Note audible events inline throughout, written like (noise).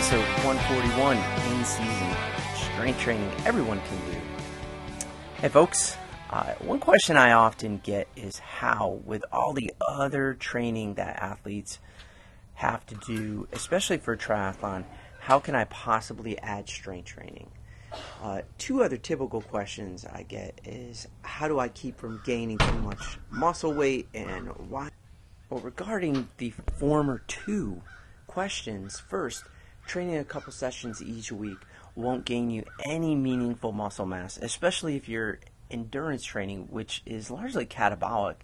episode 141 in season strength training everyone can do. Hey, folks. Uh, one question I often get is how, with all the other training that athletes have to do, especially for triathlon, how can I possibly add strength training? Uh, two other typical questions I get is how do I keep from gaining too much muscle weight and why? Well, regarding the former two questions, first, training a couple sessions each week won't gain you any meaningful muscle mass, especially if you're endurance training, which is largely catabolic,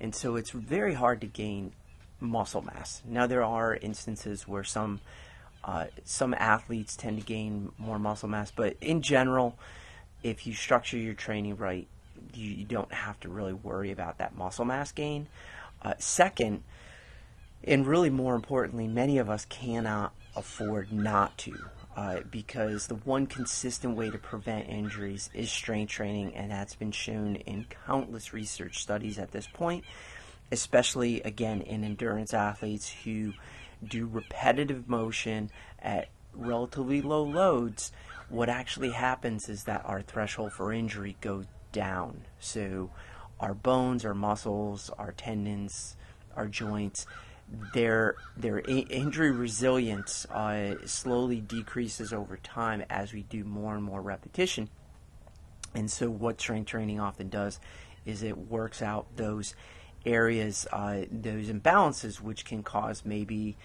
and so it's very hard to gain muscle mass. Now, there are instances where some uh, some athletes tend to gain more muscle mass, but in general, if you structure your training right, you, you don't have to really worry about that muscle mass gain. Uh, second, and really more importantly, many of us cannot afford not to. Uh, because the one consistent way to prevent injuries is strength training, and that's been shown in countless research studies at this point, especially again in endurance athletes who do repetitive motion at relatively low loads. What actually happens is that our threshold for injury goes down. So, our bones, our muscles, our tendons, our joints their their injury resilience uh, slowly decreases over time as we do more and more repetition. And so, what strength training often does is it works out those areas, uh, those imbalances, which can cause maybe.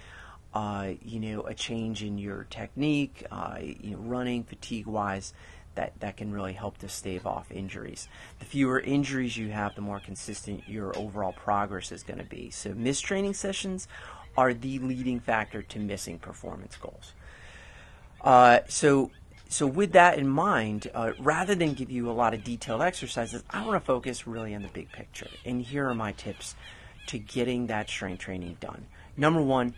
Uh, you know, a change in your technique, uh, you know, running fatigue wise, that, that can really help to stave off injuries. The fewer injuries you have, the more consistent your overall progress is going to be. So, missed training sessions are the leading factor to missing performance goals. Uh, so, so with that in mind, uh, rather than give you a lot of detailed exercises, I want to focus really on the big picture. And here are my tips to getting that strength training done. Number one,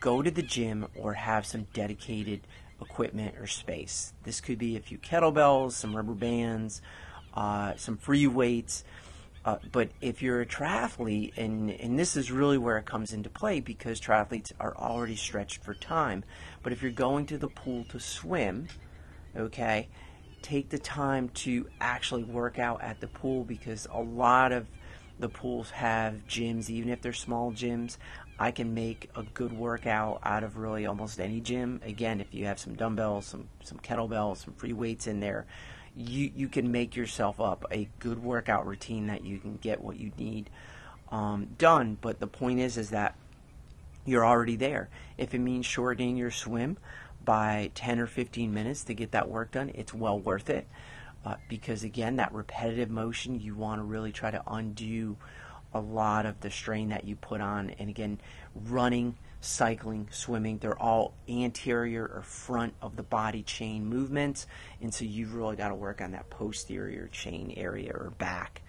go to the gym or have some dedicated equipment or space. This could be a few kettlebells, some rubber bands, uh, some free weights. Uh, but if you're a triathlete, and, and this is really where it comes into play because triathletes are already stretched for time. But if you're going to the pool to swim, okay, take the time to actually work out at the pool because a lot of the pools have gyms, even if they're small gyms. I can make a good workout out of really almost any gym. Again, if you have some dumbbells, some some kettlebells, some free weights in there, you you can make yourself up a good workout routine that you can get what you need um, done. But the point is, is that you're already there. If it means shortening your swim by 10 or 15 minutes to get that work done, it's well worth it. Uh, because again, that repetitive motion, you want to really try to undo a lot of the strain that you put on. And again, running, cycling, swimming, they're all anterior or front of the body chain movements. And so you've really got to work on that posterior chain area or back.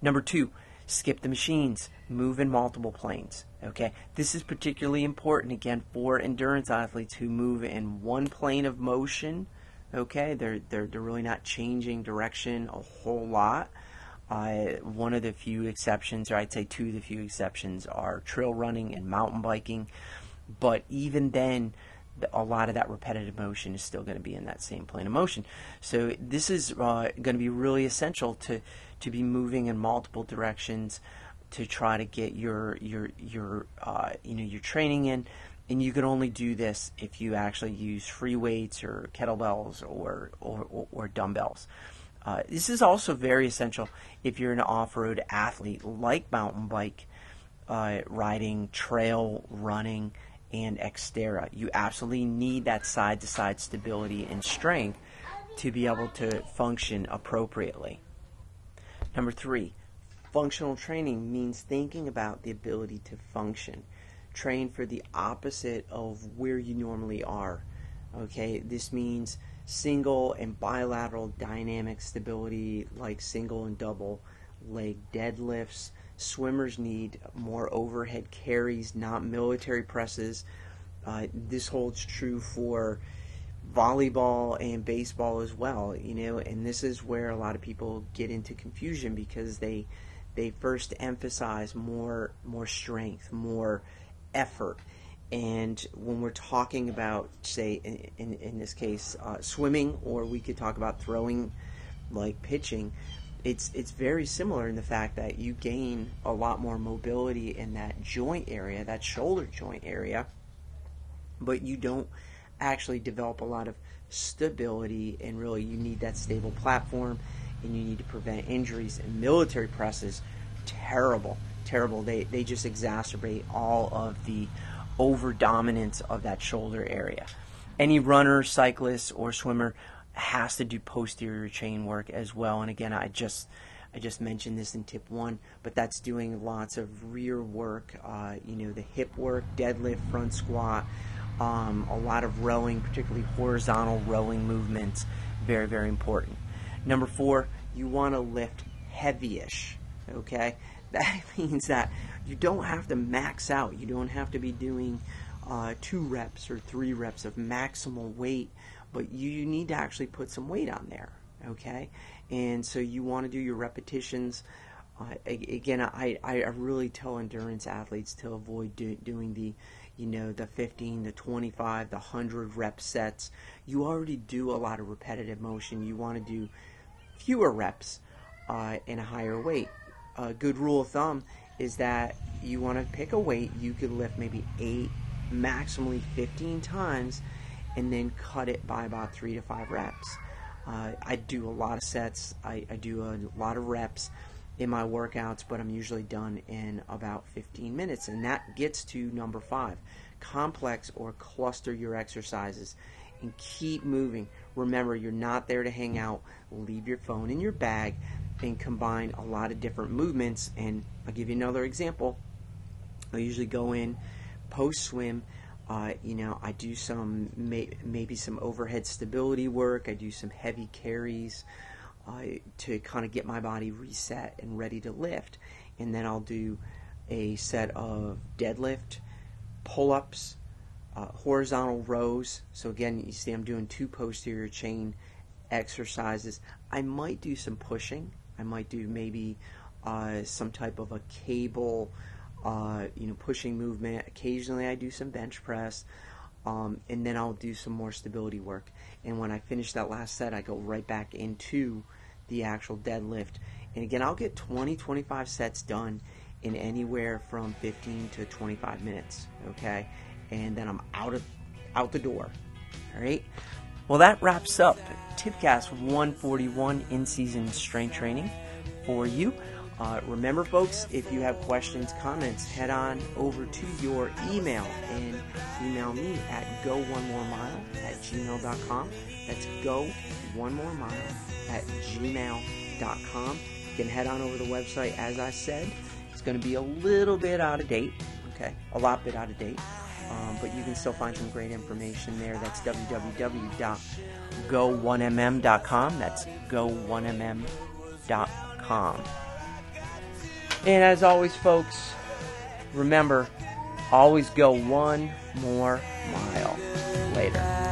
Number two, skip the machines, move in multiple planes. Okay, this is particularly important again for endurance athletes who move in one plane of motion. Okay, they're they're, they're really not changing direction a whole lot. Uh, one of the few exceptions, or I'd say two of the few exceptions, are trail running and mountain biking. But even then, a lot of that repetitive motion is still going to be in that same plane of motion. So this is uh, going to be really essential to to be moving in multiple directions to try to get your your your uh, you know your training in. And you can only do this if you actually use free weights or kettlebells or or, or, dumbbells. Uh, this is also very essential if you're an off-road athlete like mountain bike uh, riding, trail running, and Xterra. You absolutely need that side-to-side stability and strength to be able to function appropriately. Number three, functional training means thinking about the ability to function. Train for the opposite of where you normally are. Okay, this means single and bilateral dynamic stability like single and double leg deadlifts. Swimmers need more overhead carries, not military presses. Uh, this holds true for volleyball and baseball as well, you know, and this is where a lot of people get into confusion because they they first emphasize more more strength, more effort. And when we're talking about, say, in, in, in this case, uh, swimming, or we could talk about throwing, like pitching, it's it's very similar in the fact that you gain a lot more mobility in that joint area, that shoulder joint area, but you don't actually develop a lot of stability and really you need that stable platform and you need to prevent injuries and military presses terrible terrible they they just exacerbate all of the over dominance of that shoulder area any runner cyclist or swimmer has to do posterior chain work as well and again i just I just mentioned this in tip one, but that's doing lots of rear work, uh, you know, the hip work, deadlift, front squat, um, a lot of rowing, particularly horizontal rowing movements, very, very important. Number four, you want to lift heavyish. Okay, (laughs) that means that you don't have to max out. You don't have to be doing uh, two reps or three reps of maximal weight, but you, you need to actually put some weight on there. Okay, and so you want to do your repetitions. Uh, again, I, I really tell endurance athletes to avoid do, doing the you know, the 15, the 25, the 100 rep sets. You already do a lot of repetitive motion. You want to do fewer reps uh, and a higher weight. A good rule of thumb is that you want to pick a weight you could lift maybe 8, maximally 15 times, and then cut it by about 3 to 5 reps. Uh, I do a lot of sets, I, I do a lot of reps in my workouts, but I'm usually done in about 15 minutes. And that gets to number five complex or cluster your exercises and keep moving. Remember, you're not there to hang out. Leave your phone in your bag and combine a lot of different movements. And I'll give you another example. I usually go in post swim. Uh, you know, I do some may, maybe some overhead stability work. I do some heavy carries uh, to kind of get my body reset and ready to lift. And then I'll do a set of deadlift, pull ups, uh, horizontal rows. So again, you see I'm doing two posterior chain exercises. I might do some pushing. I might do maybe uh, some type of a cable, uh, you know, pushing movement. Occasionally, I do some bench press, um, and then I'll do some more stability work. And when I finish that last set, I go right back into the actual deadlift. And again, I'll get 20, 25 sets done in anywhere from 15 to 25 minutes. Okay, and then I'm out of out the door. All right. Well, that wraps up Tipcast 141 in season strength training for you. Uh, remember, folks, if you have questions, comments, head on over to your email and email me at go one more mile at gmail.com. That's go one more mile at gmail.com. You can head on over the website, as I said. It's going to be a little bit out of date, okay? A lot bit out of date. Um, but you can still find some great information there. That's www.go1mm.com. That's go1mm.com. And as always, folks, remember always go one more mile later.